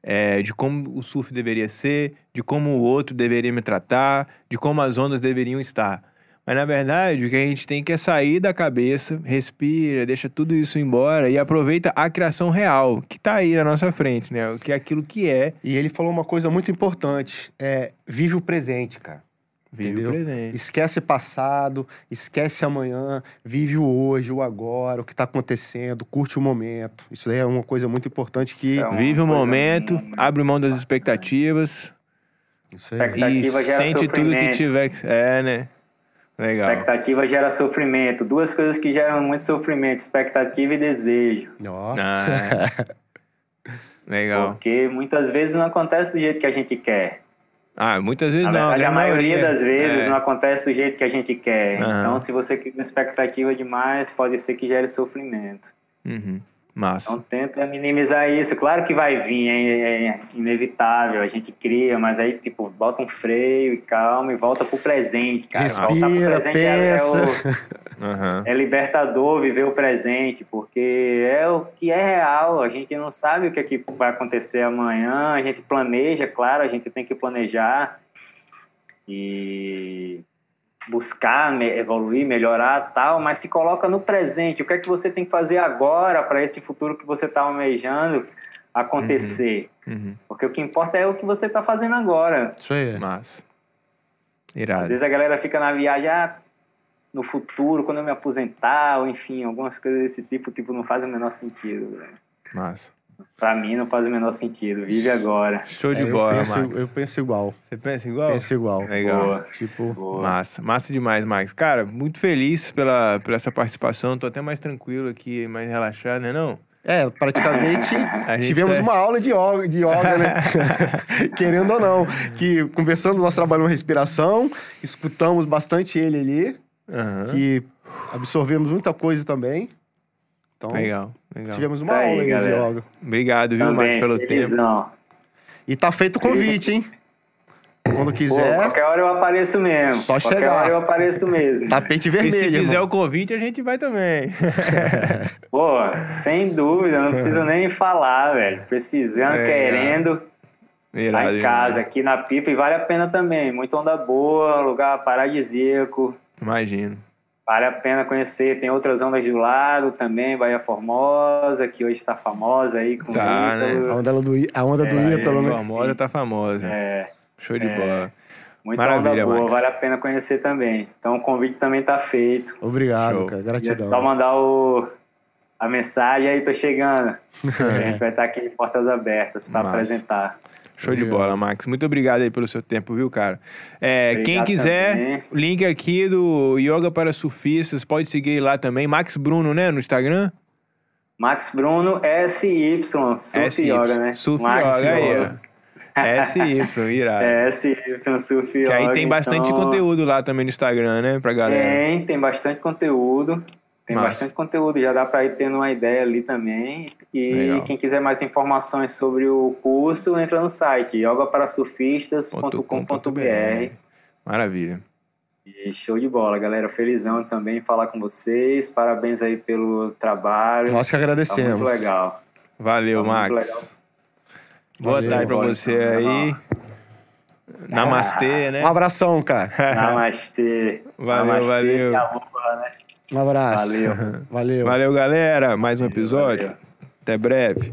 É, de como o surf deveria ser, de como o outro deveria me tratar, de como as ondas deveriam estar. Mas na verdade, o que a gente tem que é sair da cabeça, respira, deixa tudo isso embora e aproveita a criação real, que tá aí na nossa frente, né? Que é aquilo que é. E ele falou uma coisa muito importante: é vive o presente, cara. Vive Entendeu? o presente. Esquece passado, esquece amanhã, vive o hoje, o agora, o que está acontecendo, curte o momento. Isso aí é uma coisa muito importante que. É vive o momento, abre mão das expectativas. Isso aí. E sente tudo que tiver. É, né? Legal. Expectativa gera sofrimento. Duas coisas que geram muito sofrimento: expectativa e desejo. Oh. Ah, é. Legal. Porque muitas vezes não acontece do jeito que a gente quer. Ah, muitas vezes a não. a maioria das vezes é. não acontece do jeito que a gente quer. Uhum. Então, se você cria uma expectativa demais, pode ser que gere sofrimento. Uhum. Massa. Então tenta minimizar isso. Claro que vai vir, é, é, inevitável, a gente cria, mas aí, tipo, bota um freio e calma e volta pro presente, cara. Respira, pro presente pensa. É, o, *laughs* uhum. é, libertador viver o presente, porque é o que é real. A gente não sabe o que, é que vai acontecer amanhã, a gente planeja, claro, a gente tem que planejar. E buscar evoluir, melhorar tal, mas se coloca no presente. O que é que você tem que fazer agora para esse futuro que você está almejando acontecer? Uhum, uhum. Porque o que importa é o que você está fazendo agora. Isso aí. Massa. Irado. Às vezes a galera fica na viagem, ah, no futuro, quando eu me aposentar, ou enfim, algumas coisas desse tipo, tipo, não faz o menor sentido. Véio. Massa. Pra mim não faz o menor sentido. Vive agora. Show de é, bola, eu penso, Max. Eu penso igual. Você pensa igual? Penso igual. Legal. Boa. Tipo, Boa. massa. Massa demais, Max. Cara, muito feliz pela, pela essa participação. Tô até mais tranquilo aqui, mais relaxado, né não? É, praticamente *laughs* tivemos é... uma aula de yoga, de yoga né? *laughs* Querendo ou não. Que conversando, nós trabalhamos respiração, escutamos bastante ele ali, uhum. que absorvemos muita coisa também. Então, legal, legal. Tivemos uma aí, aula aí de yoga. Obrigado, viu, Marcos, pelo felizão. tempo. E tá feito o convite, hein? Quando quiser. Pô, qualquer hora eu apareço mesmo. Só qualquer chegar. hora eu apareço mesmo. Tapete vermelho. E se fizer irmão. o convite, a gente vai também. *laughs* Pô, sem dúvida, não preciso *laughs* nem falar, velho. Precisando, é, querendo. Irado, lá em casa, aqui na pipa, e vale a pena também. Muito onda boa, lugar paradisíaco. Imagino. Vale a pena conhecer. Tem outras ondas do lado também, Bahia Formosa, que hoje está famosa aí com tá, né? A onda do, a onda do é, Ítalo, né? Formosa tá famosa. É. Show de é. bola. Muita Maravilha, onda boa, Max. vale a pena conhecer também. Então o convite também tá feito. Obrigado, Show. cara. Gratidão. é só mandar o, a mensagem aí, tô chegando. *laughs* a gente vai estar aqui em portas abertas para apresentar. Show de bola, Max. Muito obrigado aí pelo seu tempo, viu, cara? É, quem quiser, também. link aqui do Yoga para Surfistas, pode seguir lá também. Max Bruno, né, no Instagram? Max Bruno SY, Surf. Yoga, né? Surf Max Yoga, aí, SY, irado. *laughs* SY, Surf Yoga. Que aí tem bastante então... conteúdo lá também no Instagram, né, pra galera. Tem, tem bastante conteúdo. Tem Massa. bastante conteúdo, já dá para ir tendo uma ideia ali também. E Legal. quem quiser mais informações sobre o curso, entra no site yogaparasufistas.com.br. Maravilha. E show de bola, galera. Felizão também falar com vocês. Parabéns aí pelo trabalho. Nós que agradecemos. Tá muito legal. Valeu, tá Max. Legal. Boa Valeu, tarde para você aí. *laughs* Namastê, né? Um abração, cara. Namastê. Valeu, Namastê, valeu. né? Um abraço. Valeu. Valeu. Valeu, galera. Mais um episódio. Valeu. Até breve.